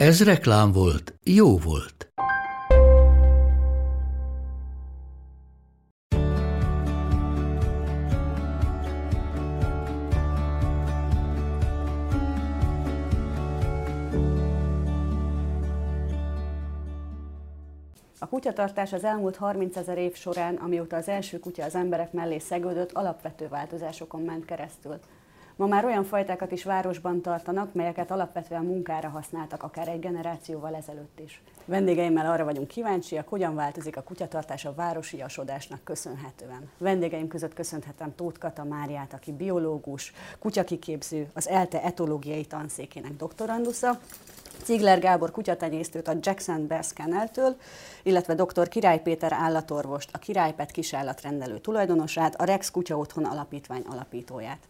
Ez reklám volt, jó volt. A kutyatartás az elmúlt 30 ezer év során, amióta az első kutya az emberek mellé szegődött, alapvető változásokon ment keresztül. Ma már olyan fajtákat is városban tartanak, melyeket alapvetően munkára használtak akár egy generációval ezelőtt is. Vendégeimmel arra vagyunk kíváncsiak, hogyan változik a kutyatartás a városiasodásnak köszönhetően. Vendégeim között köszönhetem Tóth Kata Máriát, aki biológus, kutyakiképző, az ELTE etológiai tanszékének doktorandusza, Cigler Gábor kutyatenyésztőt a Jackson Bears Kenneltől, illetve dr. Király Péter állatorvost, a Királypet kisállatrendelő tulajdonosát, a Rex Kutya Otthon Alapítvány alapítóját.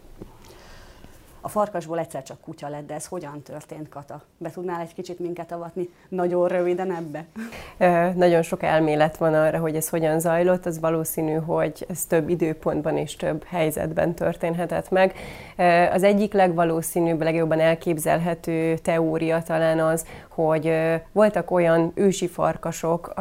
A farkasból egyszer csak kutya lett, de ez hogyan történt, Kata? Be tudnál egy kicsit minket avatni nagyon röviden ebbe? Nagyon sok elmélet van arra, hogy ez hogyan zajlott. Az valószínű, hogy ez több időpontban és több helyzetben történhetett meg. Az egyik legvalószínűbb, legjobban elképzelhető teória talán az, hogy voltak olyan ősi farkasok,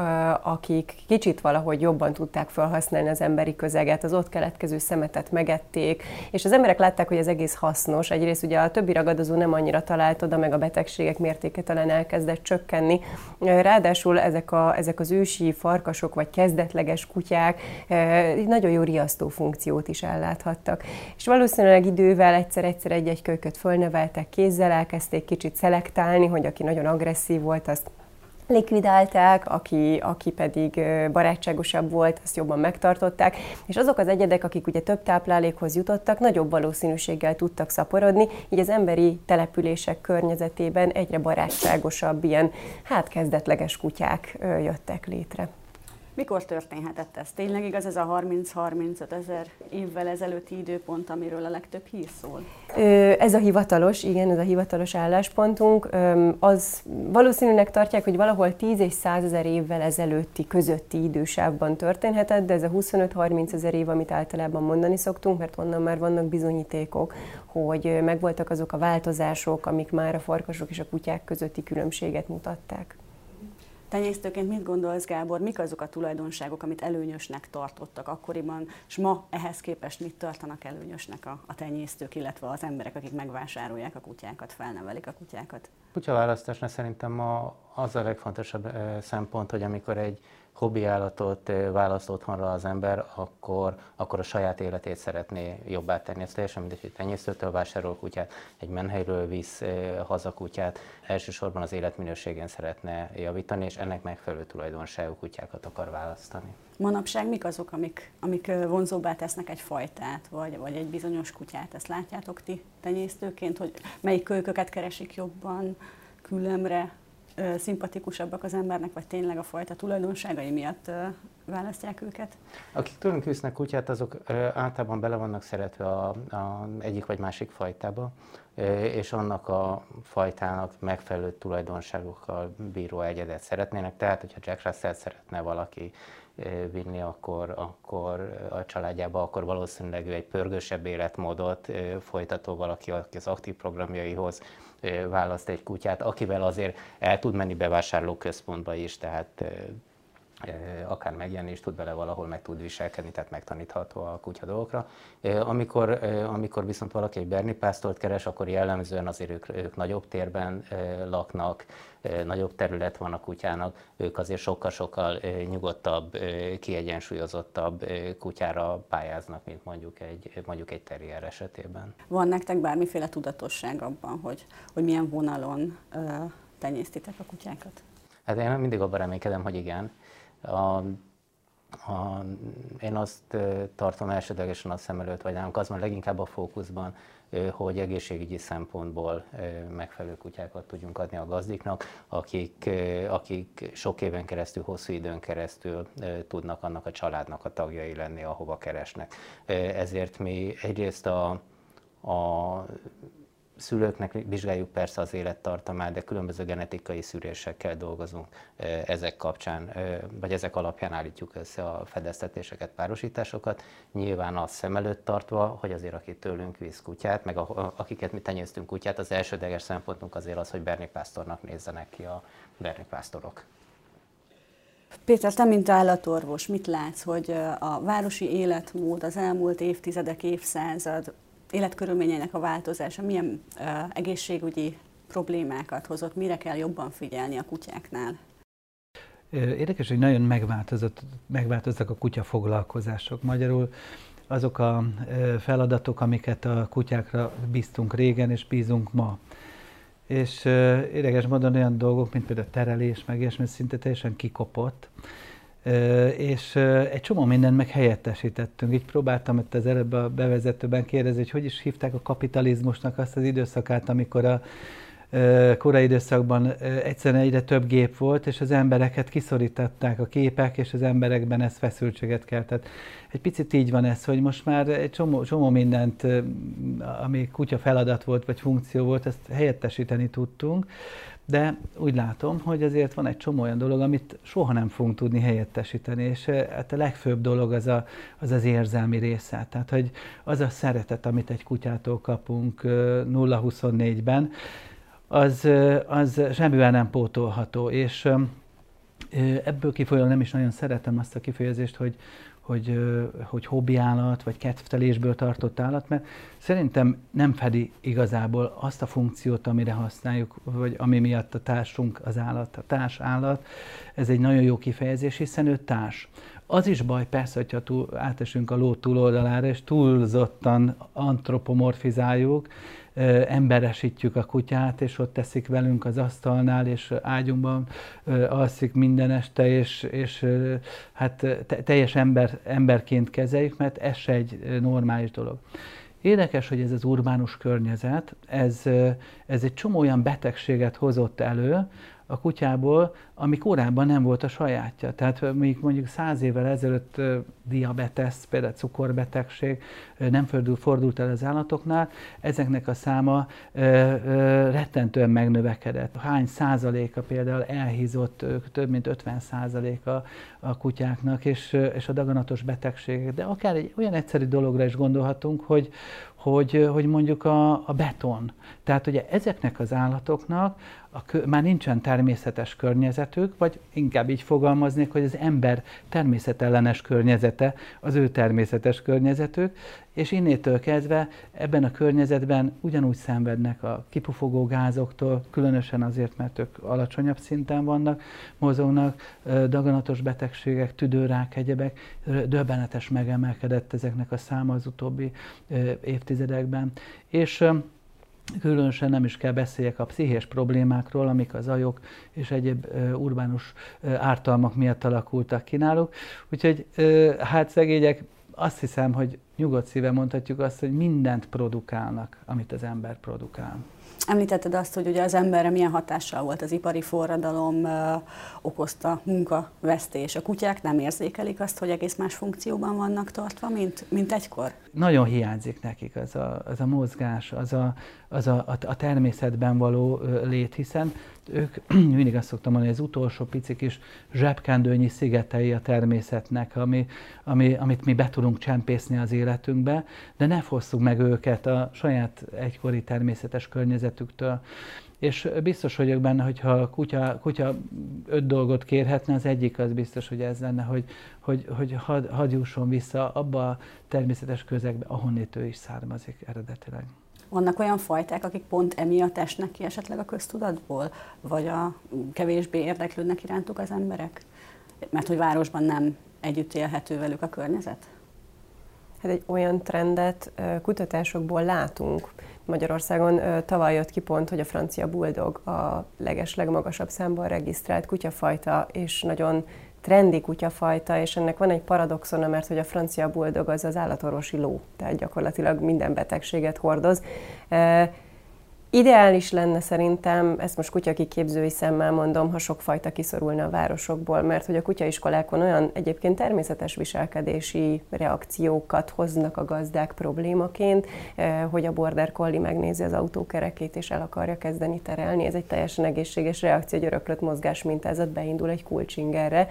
akik kicsit valahogy jobban tudták felhasználni az emberi közeget, az ott keletkező szemetet megették, és az emberek látták, hogy ez egész hasznos. Egyrészt ugye a többi ragadozó nem annyira talált oda, meg a betegségek mértéke talán elkezdett csökkenni. Ráadásul ezek, a, ezek az ősi farkasok, vagy kezdetleges kutyák nagyon jó riasztó funkciót is elláthattak. És valószínűleg idővel egyszer-egyszer egy-egy kölyköt fölneveltek kézzel, elkezdték kicsit szelektálni, hogy aki nagyon agresszív volt, azt likvidálták, aki, aki pedig barátságosabb volt, azt jobban megtartották, és azok az egyedek, akik ugye több táplálékhoz jutottak, nagyobb valószínűséggel tudtak szaporodni, így az emberi települések környezetében egyre barátságosabb, ilyen hát kezdetleges kutyák jöttek létre. Mikor történhetett ez? Tényleg igaz ez a 30-35 ezer évvel ezelőtti időpont, amiről a legtöbb hír szól? Ez a hivatalos, igen, ez a hivatalos álláspontunk. Az valószínűnek tartják, hogy valahol 10 és 100 ezer évvel ezelőtti közötti idősávban történhetett, de ez a 25-30 ezer év, amit általában mondani szoktunk, mert onnan már vannak bizonyítékok, hogy megvoltak azok a változások, amik már a farkasok és a kutyák közötti különbséget mutatták. Tenyésztőként mit gondolsz, Gábor, mik azok a tulajdonságok, amit előnyösnek tartottak akkoriban, és ma ehhez képest mit tartanak előnyösnek a, a tenyésztők, illetve az emberek, akik megvásárolják a kutyákat, felnevelik a kutyákat? Kutyaválasztásnál szerintem ma az a legfontosabb szempont, hogy amikor egy hobbi állatot választ otthonra az ember, akkor, akkor a saját életét szeretné jobbá tenni. Ez teljesen mindegy, hogy tenyésztőtől vásárol kutyát, egy menhelyről visz haza kutyát, elsősorban az életminőségén szeretne javítani, és ennek megfelelő tulajdonságú kutyákat akar választani. Manapság mik azok, amik, amik vonzóbbá tesznek egy fajtát, vagy, vagy egy bizonyos kutyát? Ezt látjátok ti tenyésztőként, hogy melyik kölyköket keresik jobban, különbre, szimpatikusabbak az embernek, vagy tényleg a fajta tulajdonságai miatt választják őket? Akik tőlünk visznek kutyát, azok általában bele vannak szeretve a, a egyik vagy másik fajtába, és annak a fajtának megfelelő tulajdonságokkal bíró egyedet szeretnének. Tehát, hogyha Jack Russell szeretne valaki vinni, akkor, akkor a családjába, akkor valószínűleg ő egy pörgősebb életmódot folytató valaki, aki az aktív programjaihoz választ egy kutyát, akivel azért el tud menni bevásárlóközpontba is, tehát akár megjelenni is tud vele valahol, meg tud viselkedni, tehát megtanítható a kutya dolgokra. Amikor, amikor viszont valaki egy Berni pásztort keres, akkor jellemzően azért ők, ők nagyobb térben laknak, nagyobb terület van a kutyának, ők azért sokkal-sokkal nyugodtabb, kiegyensúlyozottabb kutyára pályáznak, mint mondjuk egy, mondjuk egy terrier esetében. Van nektek bármiféle tudatosság abban, hogy, hogy milyen vonalon tenyésztitek a kutyákat? Hát én mindig abban reménykedem, hogy igen. A, a, én azt tartom elsődlegesen a szem előtt, vagy nálunk az van leginkább a fókuszban, hogy egészségügyi szempontból megfelelő kutyákat tudjunk adni a gazdiknak, akik, akik sok éven keresztül, hosszú időn keresztül tudnak annak a családnak a tagjai lenni, ahova keresnek. Ezért mi egyrészt a, a szülőknek vizsgáljuk persze az élettartamát, de különböző genetikai szűrésekkel dolgozunk ezek kapcsán, vagy ezek alapján állítjuk össze a fedeztetéseket, párosításokat. Nyilván azt szem előtt tartva, hogy azért aki tőlünk visz kutyát, meg a, akiket mi tenyésztünk kutyát, az elsődleges szempontunk azért az, hogy Berni Pásztornak nézzenek ki a Berni Pásztorok. Péter, te mint állatorvos, mit látsz, hogy a városi életmód az elmúlt évtizedek, évszázad életkörülményeinek a változása milyen egészségügyi problémákat hozott, mire kell jobban figyelni a kutyáknál? Érdekes, hogy nagyon megváltozott, megváltoztak a kutyafoglalkozások. Magyarul azok a feladatok, amiket a kutyákra bíztunk régen, és bízunk ma. És érdekes módon olyan dolgok, mint például a terelés, meg ilyesmi szinte teljesen kikopott és egy csomó mindent meg helyettesítettünk. Így próbáltam itt az előbb a bevezetőben kérdezni, hogy hogy is hívták a kapitalizmusnak azt az időszakát, amikor a korai időszakban egyszerűen egyre több gép volt, és az embereket kiszorították a képek, és az emberekben ez feszültséget keltett. Egy picit így van ez, hogy most már egy csomó, csomó mindent, ami kutya feladat volt, vagy funkció volt, ezt helyettesíteni tudtunk, de úgy látom, hogy azért van egy csomó olyan dolog, amit soha nem fogunk tudni helyettesíteni, és hát a legfőbb dolog az, a, az az érzelmi része. Tehát, hogy az a szeretet, amit egy kutyától kapunk 0-24-ben, az, az semmivel nem pótolható, és ebből kifolyólag nem is nagyon szeretem azt a kifejezést, hogy, hogy, hogy hobbi állat, vagy kedvtelésből tartott állat, mert szerintem nem fedi igazából azt a funkciót, amire használjuk, vagy ami miatt a társunk az állat, a társ állat. Ez egy nagyon jó kifejezés, hiszen ő társ. Az is baj persze, hogyha túl, átesünk a ló túloldalára, és túlzottan antropomorfizáljuk, emberesítjük a kutyát, és ott teszik velünk az asztalnál, és ágyunkban alszik minden este, és, és hát teljes ember, emberként kezeljük, mert ez se egy normális dolog. Érdekes, hogy ez az urbánus környezet, ez, ez egy csomó olyan betegséget hozott elő, a kutyából, ami korábban nem volt a sajátja. Tehát mondjuk, mondjuk száz évvel ezelőtt diabetes, például cukorbetegség nem fordult, fordult el az állatoknál, ezeknek a száma ö, ö, rettentően megnövekedett. Hány százaléka például elhízott, több mint 50 százaléka a kutyáknak, és, és a daganatos betegségek. De akár egy olyan egyszerű dologra is gondolhatunk, hogy, hogy, hogy mondjuk a, a beton. Tehát ugye ezeknek az állatoknak a, már nincsen természetes környezetük, vagy inkább így fogalmaznék, hogy az ember természetellenes környezete az ő természetes környezetük, és innétől kezdve ebben a környezetben ugyanúgy szenvednek a kipufogó gázoktól, különösen azért, mert ők alacsonyabb szinten vannak, mozognak, daganatos betegségek, tüdőrák, egyebek, döbbenetes megemelkedett ezeknek a száma az utóbbi évtizedekben. És Különösen nem is kell beszéljek a pszichés problémákról, amik a zajok és egyéb urbánus ártalmak miatt alakultak ki náluk. Úgyhogy hát szegények, azt hiszem, hogy nyugodt szíve mondhatjuk azt, hogy mindent produkálnak, amit az ember produkál. Említetted azt, hogy ugye az emberre milyen hatással volt az ipari forradalom, ö, okozta munkavesztés. A kutyák nem érzékelik azt, hogy egész más funkcióban vannak tartva, mint, mint egykor? Nagyon hiányzik nekik az a, az a mozgás, az a, az a, a, a természetben való lét, hiszen ők mindig azt szoktam mondani, az utolsó pici kis zsebkendőnyi szigetei a természetnek, ami, ami, amit mi be tudunk csempészni az életünkbe, de ne fosszuk meg őket a saját egykori természetes környezetüktől. És biztos vagyok benne, hogy ha a kutya, kutya öt dolgot kérhetne, az egyik az biztos, hogy ez lenne, hogy, hogy, hogy had, jusson vissza abba a természetes közegbe, ahonnét ő is származik eredetileg. Vannak olyan fajták, akik pont emiatt esnek ki esetleg a köztudatból, vagy a kevésbé érdeklődnek irántuk az emberek? Mert hogy városban nem együtt élhető velük a környezet? Hát egy olyan trendet kutatásokból látunk. Magyarországon tavaly jött ki pont, hogy a francia buldog a leges legmagasabb számban regisztrált kutyafajta, és nagyon trendi kutyafajta, és ennek van egy paradoxona, mert hogy a francia buldog az az állatorvosi ló, tehát gyakorlatilag minden betegséget hordoz. Ideális lenne szerintem, ezt most kutyakiképzői szemmel mondom, ha sok fajta kiszorulna a városokból, mert hogy a kutyaiskolákon olyan egyébként természetes viselkedési reakciókat hoznak a gazdák problémaként, eh, hogy a border collie megnézi az autókerekét és el akarja kezdeni terelni. Ez egy teljesen egészséges reakció, egy öröklött mozgás mintázat beindul egy kulcsingerre.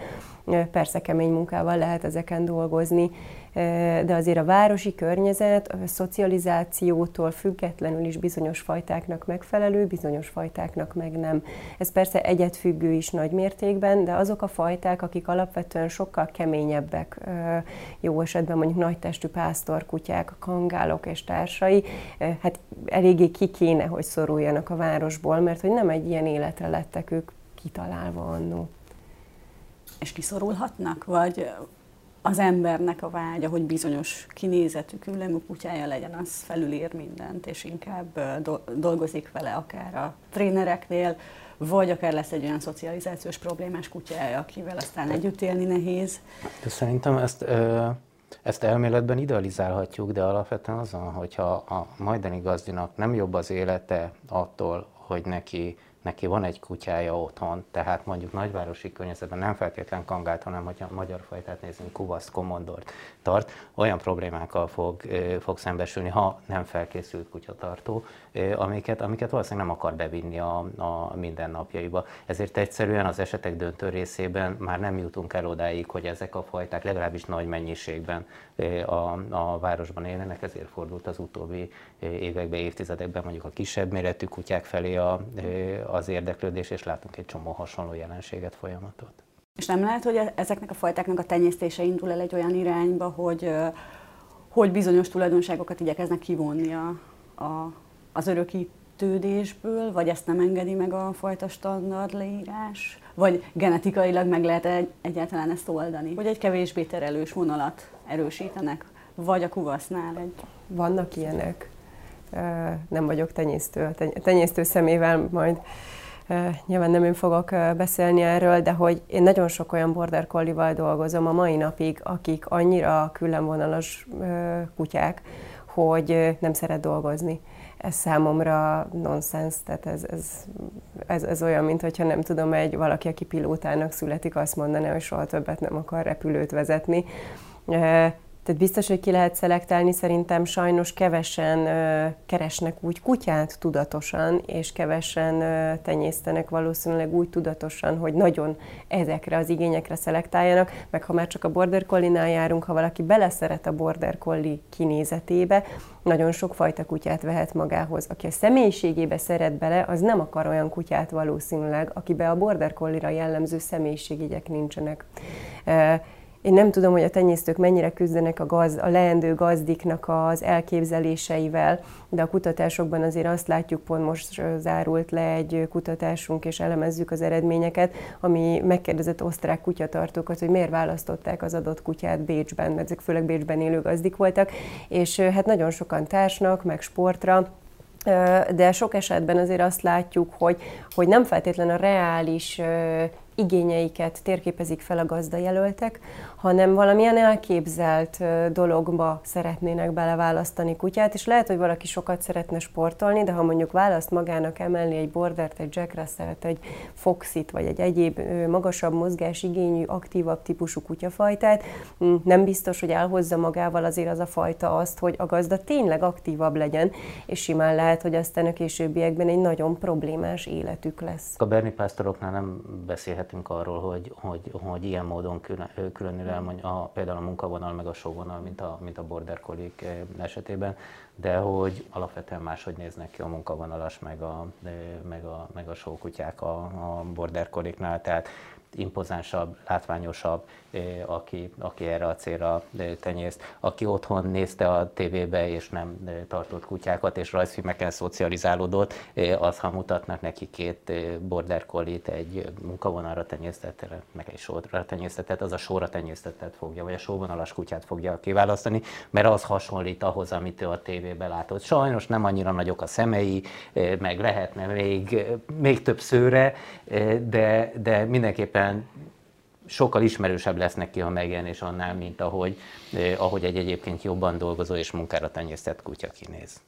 Eh, persze kemény munkával lehet ezeken dolgozni, de azért a városi környezet a szocializációtól függetlenül is bizonyos fajtáknak megfelelő, bizonyos fajtáknak meg nem. Ez persze egyetfüggő is nagy mértékben, de azok a fajták, akik alapvetően sokkal keményebbek, jó esetben mondjuk nagy testű pásztorkutyák, a kangálok és társai, hát eléggé ki kéne, hogy szoruljanak a városból, mert hogy nem egy ilyen életre lettek ők kitalálva annó. És kiszorulhatnak? Vagy, az embernek a vágya, hogy bizonyos kinézetű, küllemű kutyája legyen, az felülír mindent, és inkább dolgozik vele akár a trénereknél, vagy akár lesz egy olyan szocializációs problémás kutyája, akivel aztán együtt élni nehéz. De szerintem ezt, ezt elméletben idealizálhatjuk, de alapvetően azon, hogyha a majdani gazdinak nem jobb az élete attól, hogy neki neki van egy kutyája otthon, tehát mondjuk nagyvárosi környezetben nem feltétlen kangált, hanem hogyha magyar fajtát nézünk, kuvaszt, komondort tart, olyan problémákkal fog, fog szembesülni, ha nem felkészült kutyatartó, amiket, amiket valószínűleg nem akar bevinni a, a mindennapjaiba. Ezért egyszerűen az esetek döntő részében már nem jutunk el odáig, hogy ezek a fajták legalábbis nagy mennyiségben a, a városban élnek, ezért fordult az utóbbi években, évtizedekben mondjuk a kisebb méretű kutyák felé a, az érdeklődés, és látunk egy csomó hasonló jelenséget, folyamatot. És nem lehet, hogy ezeknek a fajtáknak a tenyésztése indul el egy olyan irányba, hogy, hogy bizonyos tulajdonságokat igyekeznek kivonni a, a, az örökítődésből, vagy ezt nem engedi meg a fajta standard leírás, vagy genetikailag meg lehet egy, egyáltalán ezt oldani, hogy egy kevésbé terelős vonalat erősítenek, vagy a kuvasznál egy... Vannak ilyenek. Nem vagyok tenyésztő, tenyésztő szemével majd Nyilván nem én fogok beszélni erről, de hogy én nagyon sok olyan border collie dolgozom a mai napig, akik annyira különvonalas kutyák, hogy nem szeret dolgozni. Ez számomra nonsens, tehát ez, ez, ez, ez olyan, mintha nem tudom, egy valaki, aki pilótának születik, azt mondaná, hogy soha többet nem akar repülőt vezetni tehát biztos, hogy ki lehet szelektálni, szerintem sajnos kevesen ö, keresnek úgy kutyát tudatosan, és kevesen ö, tenyésztenek valószínűleg úgy tudatosan, hogy nagyon ezekre az igényekre szelektáljanak, meg ha már csak a Border Collie-nál járunk, ha valaki beleszeret a Border Collie kinézetébe, nagyon sok fajta kutyát vehet magához. Aki a személyiségébe szeret bele, az nem akar olyan kutyát valószínűleg, akibe a Border Collie-ra jellemző személyiségjegyek nincsenek. Én nem tudom, hogy a tenyésztők mennyire küzdenek a, gaz, a leendő gazdiknak az elképzeléseivel, de a kutatásokban azért azt látjuk, pont most zárult le egy kutatásunk, és elemezzük az eredményeket, ami megkérdezett osztrák kutyatartókat, hogy miért választották az adott kutyát Bécsben, mert ezek főleg Bécsben élő gazdik voltak, és hát nagyon sokan társnak, meg sportra, de sok esetben azért azt látjuk, hogy, hogy nem feltétlenül a reális igényeiket térképezik fel a gazdajelöltek, hanem valamilyen elképzelt dologba szeretnének beleválasztani kutyát, és lehet, hogy valaki sokat szeretne sportolni, de ha mondjuk választ magának emelni egy bordert, egy Jack Russell-t, egy Foxit, vagy egy egyéb magasabb mozgásigényű, aktívabb típusú kutyafajtát, nem biztos, hogy elhozza magával azért az a fajta azt, hogy a gazda tényleg aktívabb legyen, és simán lehet, hogy aztán a későbbiekben egy nagyon problémás életük lesz. A berni pásztoroknál nem beszélhetünk arról, hogy, hogy, hogy ilyen módon külön, különül el a, például a munkavonal meg a sóvonal, mint a, mint a border collie esetében, de hogy alapvetően máshogy néznek ki a munkavonalas meg a, meg a, meg a sókutyák a, a border collie tehát impozánsabb, látványosabb, aki, aki erre a célra tenyészt, aki otthon nézte a tévébe és nem tartott kutyákat, és rajzfilmeken szocializálódott, az ha mutatnak neki két border collie egy munkavonalra tenyésztettet, meg egy sóra tenyésztettet, az a sóra tenyésztettet fogja, vagy a sóvonalas kutyát fogja kiválasztani, mert az hasonlít ahhoz, amit ő a tévébe látott. Sajnos nem annyira nagyok a szemei, meg lehetne még, még több szőre, de, de mindenképpen sokkal ismerősebb lesz neki a megjelenés annál, mint ahogy, ahogy egy egyébként jobban dolgozó és munkára tenyésztett kutya kinéz.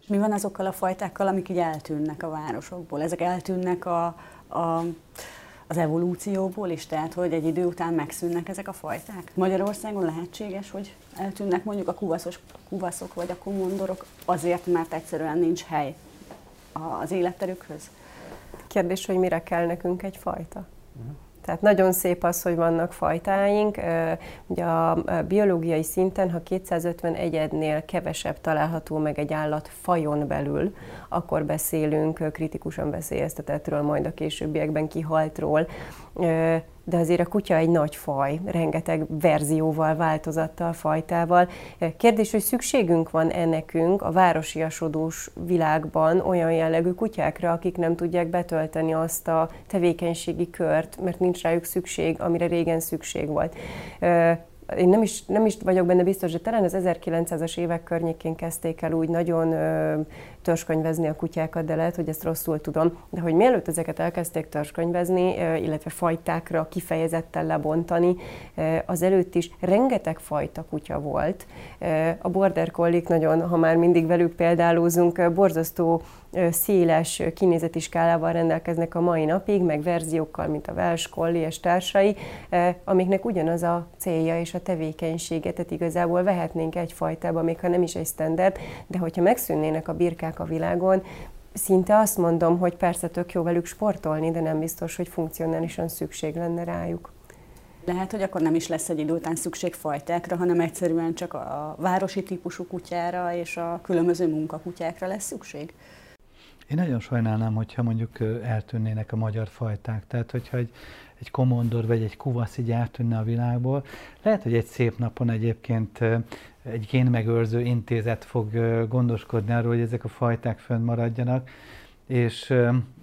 És mi van azokkal a fajtákkal, amik így eltűnnek a városokból? Ezek eltűnnek a, a, az evolúcióból is, tehát hogy egy idő után megszűnnek ezek a fajták? Magyarországon lehetséges, hogy eltűnnek mondjuk a kuvaszos, kuvaszok vagy a komondorok azért, mert egyszerűen nincs hely az életterükhöz? Kérdés, hogy mire kell nekünk egy fajta? Uh-huh. Tehát nagyon szép az, hogy vannak fajtáink. Ugye a biológiai szinten, ha 251 ednél kevesebb található meg egy állat fajon belül, akkor beszélünk kritikusan veszélyeztetettről, majd a későbbiekben kihaltról de azért a kutya egy nagy faj, rengeteg verzióval, változattal, fajtával. Kérdés, hogy szükségünk van-e nekünk a városiasodós világban olyan jellegű kutyákra, akik nem tudják betölteni azt a tevékenységi kört, mert nincs rájuk szükség, amire régen szükség volt én nem is, nem is vagyok benne biztos, de talán az 1900-as évek környékén kezdték el úgy nagyon ö, törzskönyvezni a kutyákat, de lehet, hogy ezt rosszul tudom. De hogy mielőtt ezeket elkezdték törzskönyvezni, ö, illetve fajtákra kifejezetten lebontani, az előtt is rengeteg fajta kutya volt. A border collie nagyon, ha már mindig velük példálózunk, borzasztó széles kinézeti skálával rendelkeznek a mai napig, meg verziókkal, mint a Welsh Collie és társai, amiknek ugyanaz a célja és a tevékenysége, tehát igazából vehetnénk egyfajtába, még ha nem is egy standard, de hogyha megszűnnének a birkák a világon, szinte azt mondom, hogy persze tök jó velük sportolni, de nem biztos, hogy funkcionálisan szükség lenne rájuk. Lehet, hogy akkor nem is lesz egy idő után szükség fajtákra, hanem egyszerűen csak a városi típusú kutyára és a különböző munkakutyákra lesz szükség? Én nagyon sajnálnám, hogyha mondjuk eltűnnének a magyar fajták. Tehát, hogyha egy, egy komondor vagy egy kuvasz így eltűnne a világból, lehet, hogy egy szép napon egyébként egy génmegőrző intézet fog gondoskodni arról, hogy ezek a fajták fönn maradjanak, és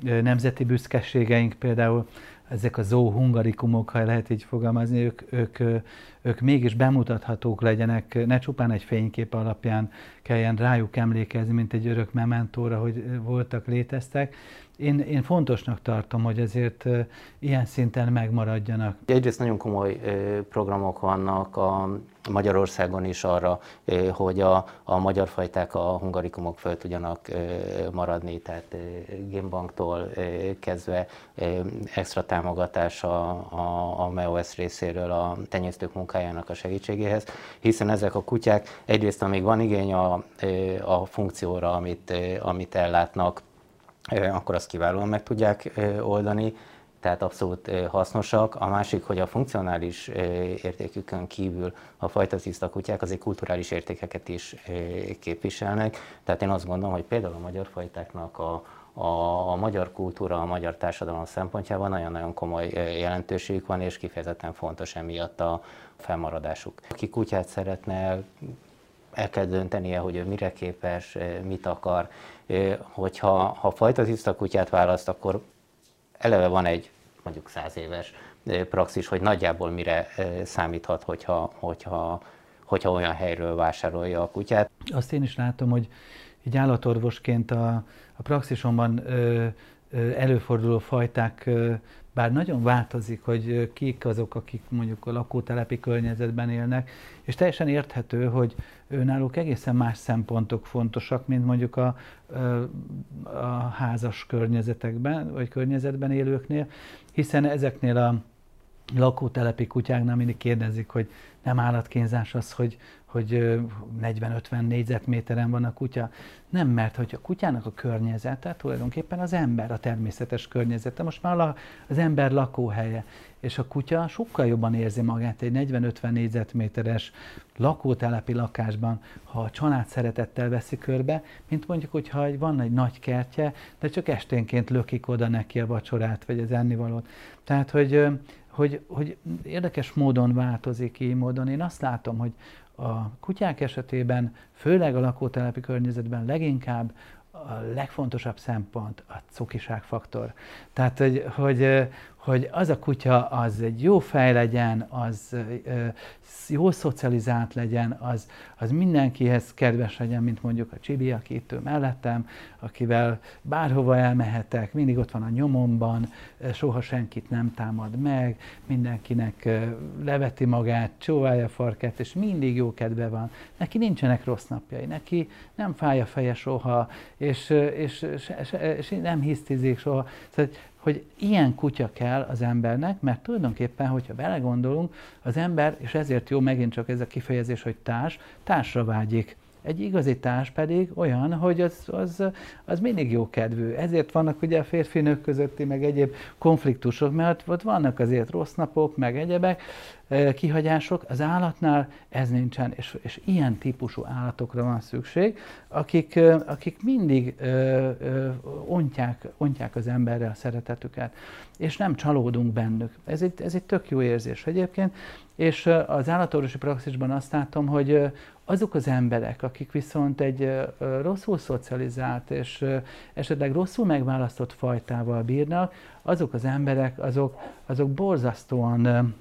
nemzeti büszkeségeink például ezek a zó hungarikumok, ha lehet így fogalmazni, ők, ők, ők mégis bemutathatók legyenek, ne csupán egy fénykép alapján kelljen rájuk emlékezni, mint egy örök mementóra, hogy voltak, léteztek. Én, én fontosnak tartom, hogy ezért ilyen szinten megmaradjanak. Egyrészt nagyon komoly programok vannak a Magyarországon is arra, hogy a, a magyar fajták a hungarikumok föl tudjanak maradni, tehát Gémbanktól kezdve extra támogatás a, a, a MEOS részéről a tenyésztők munkájának a segítségéhez, hiszen ezek a kutyák egyrészt, amíg van igény a, a funkcióra, amit, amit ellátnak, akkor azt kiválóan meg tudják oldani, tehát abszolút hasznosak. A másik, hogy a funkcionális értékükön kívül a fajta tiszta kutyák azért kulturális értékeket is képviselnek. Tehát én azt gondolom, hogy például a magyar fajtáknak a, a, a magyar kultúra, a magyar társadalom szempontjában nagyon-nagyon komoly jelentőségük van, és kifejezetten fontos emiatt a felmaradásuk. Aki kutyát szeretne, el kell döntenie, hogy ő mire képes, mit akar. Hogyha ha fajta tiszta kutyát választ, akkor eleve van egy mondjuk száz éves praxis, hogy nagyjából mire számíthat, hogyha, hogyha, hogyha olyan helyről vásárolja a kutyát. Azt én is látom, hogy így állatorvosként a, a praxisomban ö, előforduló fajták bár nagyon változik, hogy kik azok, akik mondjuk a lakótelepi környezetben élnek, és teljesen érthető, hogy náluk egészen más szempontok fontosak, mint mondjuk a, a házas környezetekben, vagy környezetben élőknél, hiszen ezeknél a lakótelepi kutyáknál mindig kérdezik, hogy nem állatkínzás az, hogy, hogy 40-50 négyzetméteren van a kutya. Nem, mert hogy a kutyának a környezete tulajdonképpen az ember, a természetes környezete. Most már az ember lakóhelye. És a kutya sokkal jobban érzi magát egy 40-50 négyzetméteres lakótelepi lakásban, ha a család szeretettel veszi körbe, mint mondjuk, hogyha van egy nagy kertje, de csak esténként lökik oda neki a vacsorát, vagy az ennivalót. Tehát, hogy, hogy, hogy érdekes módon változik így módon. Én azt látom, hogy a kutyák esetében, főleg a lakótelepi környezetben leginkább a legfontosabb szempont a cukiságfaktor. Tehát, hogy, hogy, hogy az a kutya az egy jó fej legyen, az jó szocializált legyen, az, az mindenkihez kedves legyen, mint mondjuk a Csibi, aki itt ő mellettem, akivel bárhova elmehetek, mindig ott van a nyomomban, soha senkit nem támad meg, mindenkinek leveti magát, csóválja a farkát, és mindig jó kedve van. Neki nincsenek rossz napjai, neki nem fáj a feje soha, és, és, és, és, nem hisztizik soha. Szóval hogy ilyen kutya kell az embernek, mert tulajdonképpen, hogyha belegondolunk, az ember, és ezért jó megint csak ez a kifejezés, hogy társ, társra vágyik. Egy igazi társ pedig olyan, hogy az, az, az mindig jó kedvű. Ezért vannak ugye a férfinők közötti, meg egyéb konfliktusok, mert ott vannak azért rossz napok, meg egyebek, kihagyások. Az állatnál ez nincsen, és, és ilyen típusú állatokra van szükség, akik, akik mindig ontják, ontják az emberre a szeretetüket, és nem csalódunk bennük. Ez egy, ez egy tök jó érzés egyébként, és az állatorvosi praxisban azt látom, hogy azok az emberek, akik viszont egy rosszul szocializált és esetleg rosszul megválasztott fajtával bírnak, azok az emberek, azok, azok borzasztóan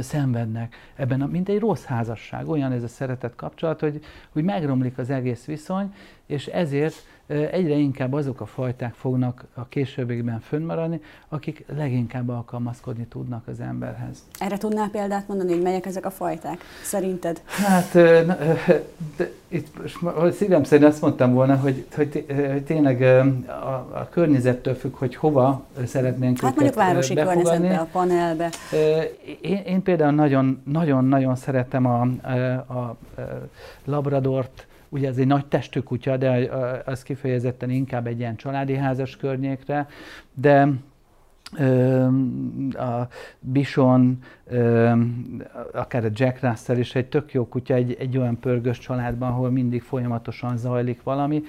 szenvednek ebben, a, mint egy rossz házasság. Olyan ez a szeretet kapcsolat, hogy, hogy megromlik az egész viszony, és ezért egyre inkább azok a fajták fognak a későbbiekben fönnmaradni, akik leginkább alkalmazkodni tudnak az emberhez. Erre tudnál példát mondani, hogy melyek ezek a fajták, szerinted? Hát, de, itt szívem szerint azt mondtam volna, hogy, hogy, hogy tényleg a, a környezettől függ, hogy hova szeretnénk Hát mondjuk városi befogadni. környezetbe, a panelbe. Én, én például nagyon-nagyon szeretem a, a, a labradort, Ugye ez egy nagy testű kutya, de az kifejezetten inkább egy ilyen családi házas környékre, de a Bison, akár a Jack Russell is egy tök jó kutya, egy, egy olyan pörgős családban, ahol mindig folyamatosan zajlik valami,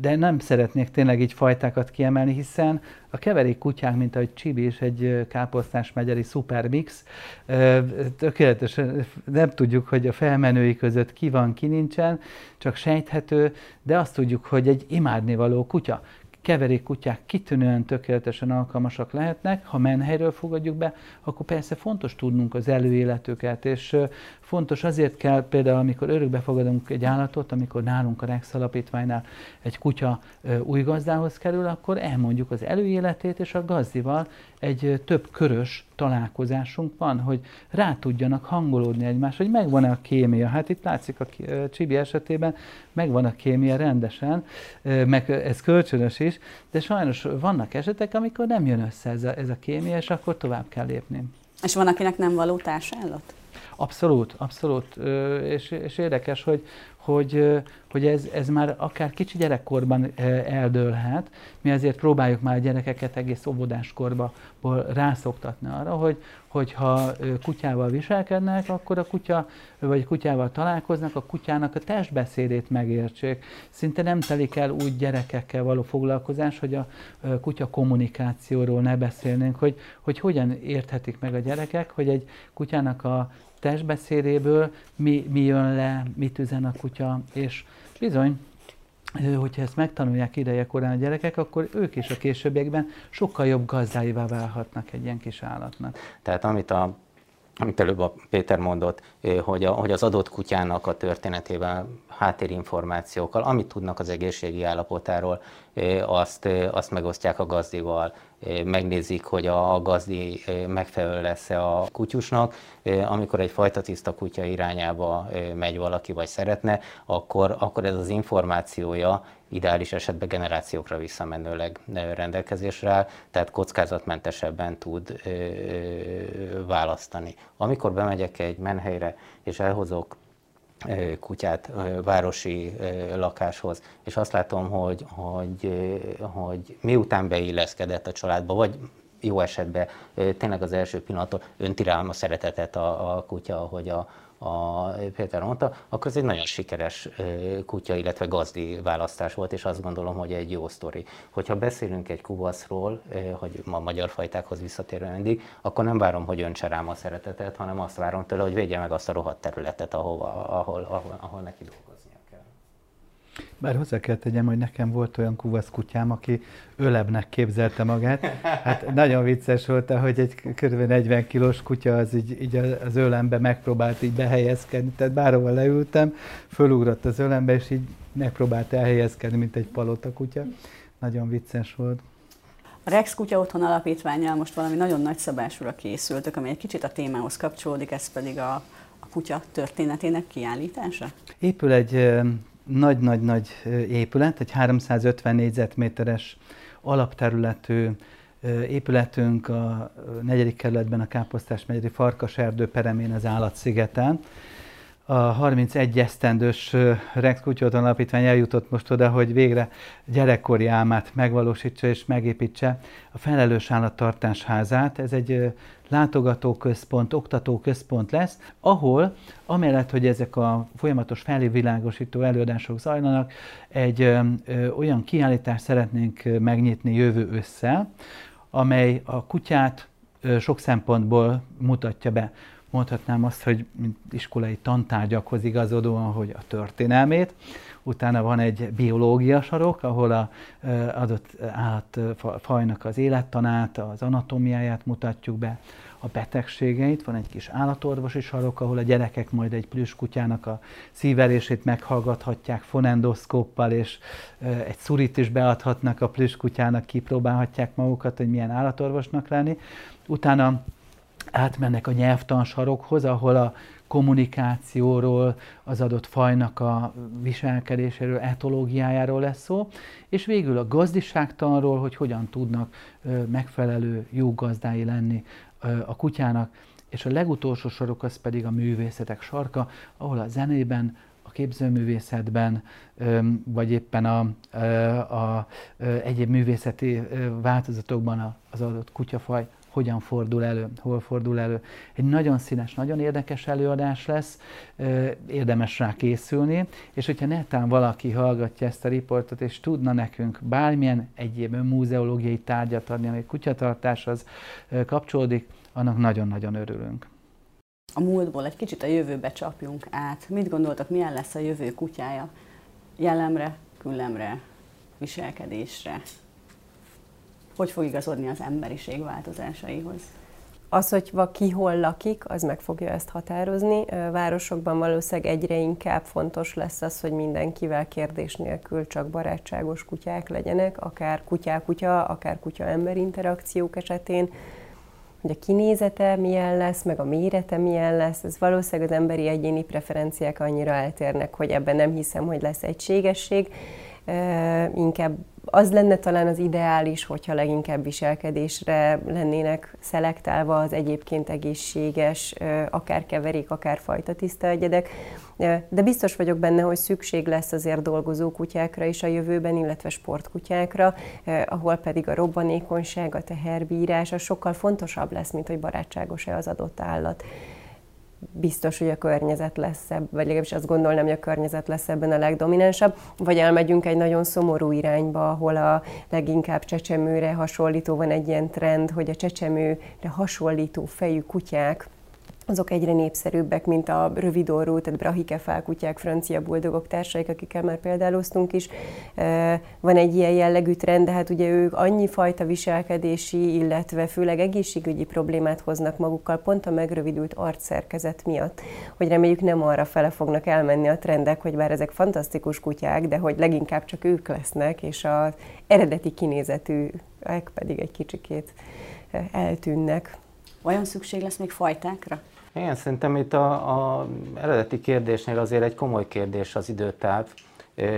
de nem szeretnék tényleg így fajtákat kiemelni, hiszen a keverék kutyák, mint ahogy Csibi is egy káposztás megyeri szupermix, tökéletesen nem tudjuk, hogy a felmenői között ki van, ki nincsen, csak sejthető, de azt tudjuk, hogy egy imádnivaló kutya. Keverékkutyák kitűnően tökéletesen alkalmasak lehetnek, ha menhelyről fogadjuk be, akkor persze fontos tudnunk az előéletüket, és fontos azért kell például, amikor örökbe fogadunk egy állatot, amikor nálunk a Rex alapítványnál egy kutya új gazdához kerül, akkor elmondjuk az előéletét, és a gazdival egy több körös találkozásunk van, hogy rá tudjanak hangolódni egymás, hogy megvan-e a kémia. Hát itt látszik a Csibi esetében, megvan a kémia rendesen, meg ez kölcsönös is, de sajnos vannak esetek, amikor nem jön össze ez a, ez a kémia, és akkor tovább kell lépni. És van, akinek nem való társállat? Abszolút, abszolút. És, és érdekes, hogy, hogy, hogy ez, ez már akár kicsi gyerekkorban eldőlhet. Mi azért próbáljuk már a gyerekeket egész óvodáskorba rászoktatni arra, hogy, hogyha kutyával viselkednek, akkor a kutya, vagy kutyával találkoznak, a kutyának a testbeszédét megértsék. Szinte nem telik el úgy gyerekekkel való foglalkozás, hogy a kutya kommunikációról ne beszélnénk, hogy, hogy hogyan érthetik meg a gyerekek, hogy egy kutyának a testbeszédéből mi, mi jön le, mit üzen a kutya, és bizony, hogyha ezt megtanulják ideje korán a gyerekek, akkor ők is a későbbiekben sokkal jobb gazdáivá válhatnak egy ilyen kis állatnak. Tehát amit a amit előbb a Péter mondott, hogy, a, hogy az adott kutyának a történetében háttérinformációkkal, amit tudnak az egészségi állapotáról, azt, azt megosztják a gazdival, megnézik, hogy a gazdi megfelelő lesz-e a kutyusnak. Amikor egy fajta tiszta kutya irányába megy valaki, vagy szeretne, akkor, akkor ez az információja ideális esetben generációkra visszamenőleg rendelkezésre áll, tehát kockázatmentesebben tud választani. Amikor bemegyek egy menhelyre, és elhozok kutyát városi lakáshoz, és azt látom, hogy, hogy, hogy miután beilleszkedett a családba, vagy jó esetben tényleg az első pillanattól önti a szeretetet a, a kutya, hogy a, a Péter mondta, akkor ez egy nagyon sikeres kutya, illetve gazdi választás volt, és azt gondolom, hogy egy jó sztori. Hogyha beszélünk egy kuvaszról, hogy ma magyar fajtákhoz visszatérve mindig, akkor nem várom, hogy öntse rám a szeretetet, hanem azt várom tőle, hogy védje meg azt a rohadt területet, ahova, ahol, ahol, ahol neki dolgoznia kell. Bár hozzá kell tegyem, hogy nekem volt olyan kuvasz kutyám, aki ölebnek képzelte magát. Hát nagyon vicces volt, hogy egy kb. 40 kilós kutya az így, így az ölembe megpróbált így behelyezkedni. Tehát bárhol leültem, fölugrott az ölembe, és így megpróbált elhelyezkedni, mint egy palota kutya. Nagyon vicces volt. A Rex Kutya Otthon Alapítványjal most valami nagyon nagyszabásúra készültök, ami egy kicsit a témához kapcsolódik, ez pedig a, a kutya történetének kiállítása? Épül egy nagy-nagy-nagy épület, egy 350 négyzetméteres alapterületű épületünk a negyedik kerületben a Káposztás megyeri Farkaserdő peremén az Állatszigeten a 31 esztendős Rex Kutyóton Alapítvány eljutott most oda, hogy végre gyerekkori álmát megvalósítsa és megépítse a felelős állattartás házát. Ez egy látogatóközpont, oktatóközpont lesz, ahol amellett, hogy ezek a folyamatos felvilágosító előadások zajlanak, egy olyan kiállítást szeretnénk megnyitni jövő össze, amely a kutyát sok szempontból mutatja be mondhatnám azt, hogy mint iskolai tantárgyakhoz igazodóan, hogy a történelmét, utána van egy biológia sarok, ahol a adott állatfajnak az élettanát, az anatómiáját mutatjuk be, a betegségeit, van egy kis állatorvosi sarok, ahol a gyerekek majd egy kutyának a szívelését meghallgathatják fonendoszkóppal, és egy szurit is beadhatnak a kutyának, kipróbálhatják magukat, hogy milyen állatorvosnak lenni. Utána átmennek a nyelvtansarokhoz, ahol a kommunikációról, az adott fajnak a viselkedéséről, etológiájáról lesz szó, és végül a gazdiságtanról, hogy hogyan tudnak megfelelő jó gazdái lenni a kutyának, és a legutolsó sorok az pedig a művészetek sarka, ahol a zenében, a képzőművészetben, vagy éppen a, a, a egyéb művészeti változatokban az adott kutyafaj hogyan fordul elő, hol fordul elő. Egy nagyon színes, nagyon érdekes előadás lesz, érdemes rá készülni, és hogyha netán valaki hallgatja ezt a riportot, és tudna nekünk bármilyen egyéb múzeológiai tárgyat adni, ami kutyatartáshoz kapcsolódik, annak nagyon-nagyon örülünk. A múltból egy kicsit a jövőbe csapjunk át. Mit gondoltak, milyen lesz a jövő kutyája? Jellemre, küllemre, viselkedésre? Hogy fog igazodni az emberiség változásaihoz? Az, hogy ki hol lakik, az meg fogja ezt határozni. Városokban valószínűleg egyre inkább fontos lesz az, hogy mindenkivel kérdés nélkül csak barátságos kutyák legyenek, akár kutyák-kutya, akár kutya-ember interakciók esetén, hogy a kinézete milyen lesz, meg a mérete milyen lesz, ez valószínűleg az emberi egyéni preferenciák annyira eltérnek, hogy ebben nem hiszem, hogy lesz egységesség inkább az lenne talán az ideális, hogyha leginkább viselkedésre lennének szelektálva az egyébként egészséges, akár keverék, akár fajta tiszta egyedek, de biztos vagyok benne, hogy szükség lesz azért dolgozó kutyákra is a jövőben, illetve sportkutyákra, ahol pedig a robbanékonyság, a teherbírás az sokkal fontosabb lesz, mint hogy barátságos-e az adott állat biztos, hogy a környezet lesz ebben, vagy legalábbis azt gondolnám, hogy a környezet lesz ebben a legdominánsabb, vagy elmegyünk egy nagyon szomorú irányba, ahol a leginkább csecsemőre hasonlító van egy ilyen trend, hogy a csecsemőre hasonlító fejű kutyák azok egyre népszerűbbek, mint a rövidorú, tehát brahike kutyák, francia buldogok társaik, akikkel már példáloztunk is. Van egy ilyen jellegű trend, de hát ugye ők annyi fajta viselkedési, illetve főleg egészségügyi problémát hoznak magukkal, pont a megrövidült arcszerkezet miatt, hogy reméljük nem arra fele fognak elmenni a trendek, hogy bár ezek fantasztikus kutyák, de hogy leginkább csak ők lesznek, és az eredeti kinézetűek pedig egy kicsikét eltűnnek. Vajon szükség lesz még fajtákra? Igen, szerintem itt a, a eredeti kérdésnél azért egy komoly kérdés az időtáv,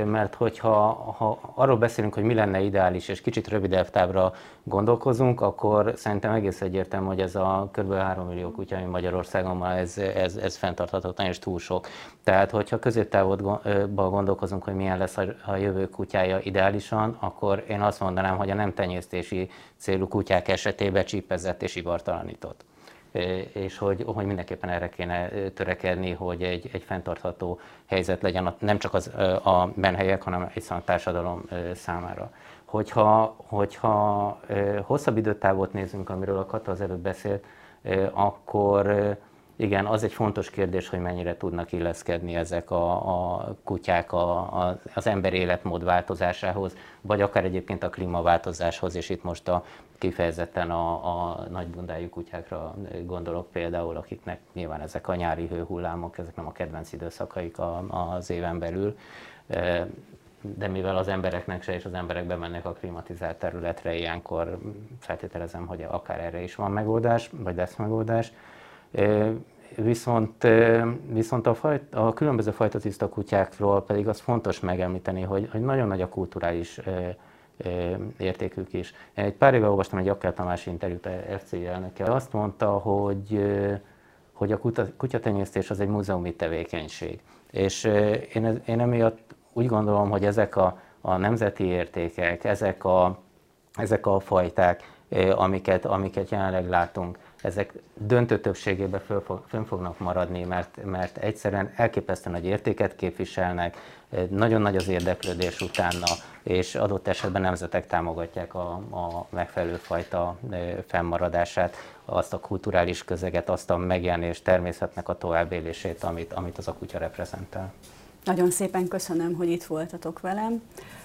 mert hogyha ha arról beszélünk, hogy mi lenne ideális, és kicsit rövidebb távra gondolkozunk, akkor szerintem egész egyértelmű, hogy ez a kb. 3 millió kutya, ami Magyarországon van, ez, ez, ez fenntarthatatlan és túl sok. Tehát, hogyha középtávban gondolkozunk, hogy milyen lesz a jövő kutyája ideálisan, akkor én azt mondanám, hogy a nem tenyésztési célú kutyák esetében csípezett és ivartalanított és hogy, hogy mindenképpen erre kéne törekedni, hogy egy, egy fenntartható helyzet legyen nem csak az, a menhelyek, hanem egy a társadalom számára. Hogyha, hogyha hosszabb időtávot nézünk, amiről a Kata az előbb beszélt, akkor igen, az egy fontos kérdés, hogy mennyire tudnak illeszkedni ezek a, a kutyák a, a, az ember életmód változásához, vagy akár egyébként a klímaváltozáshoz, és itt most a, kifejezetten a, a nagybundájú kutyákra gondolok például, akiknek nyilván ezek a nyári hőhullámok, ezek nem a kedvenc időszakaik a, az éven belül, de mivel az embereknek se és az emberek bemennek a klimatizált területre, ilyenkor feltételezem, hogy akár erre is van megoldás, vagy lesz megoldás. Viszont, viszont a, fajt, a különböző fajta tiszta kutyákról pedig az fontos megemlíteni, hogy, hogy nagyon nagy a kulturális értékük is. Egy pár éve olvastam egy Akkel Tamás interjút a FC elnöke. Azt mondta, hogy, hogy a kutyatenyésztés az egy múzeumi tevékenység. És én, én emiatt úgy gondolom, hogy ezek a, a nemzeti értékek, ezek a, ezek a fajták, amiket, amiket jelenleg látunk, ezek döntő többségében föl, fönn fognak maradni, mert, mert egyszerűen elképesztően nagy értéket képviselnek, nagyon nagy az érdeklődés utána, és adott esetben nemzetek támogatják a, a megfelelő fajta fennmaradását, azt a kulturális közeget, azt a megjelenés természetnek a továbbélését, amit, amit az a kutya reprezentál. Nagyon szépen köszönöm, hogy itt voltatok velem.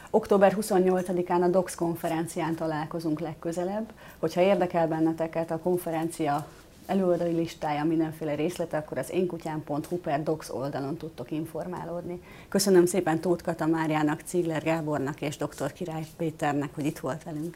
Október 28-án a DOX konferencián találkozunk legközelebb. Hogyha érdekel benneteket a konferencia előadói listája, mindenféle részlete, akkor az énkutyám.hu per DOX oldalon tudtok informálódni. Köszönöm szépen Tóth Kata Máriának, Cigler Gábornak és dr. Király Péternek, hogy itt volt velünk.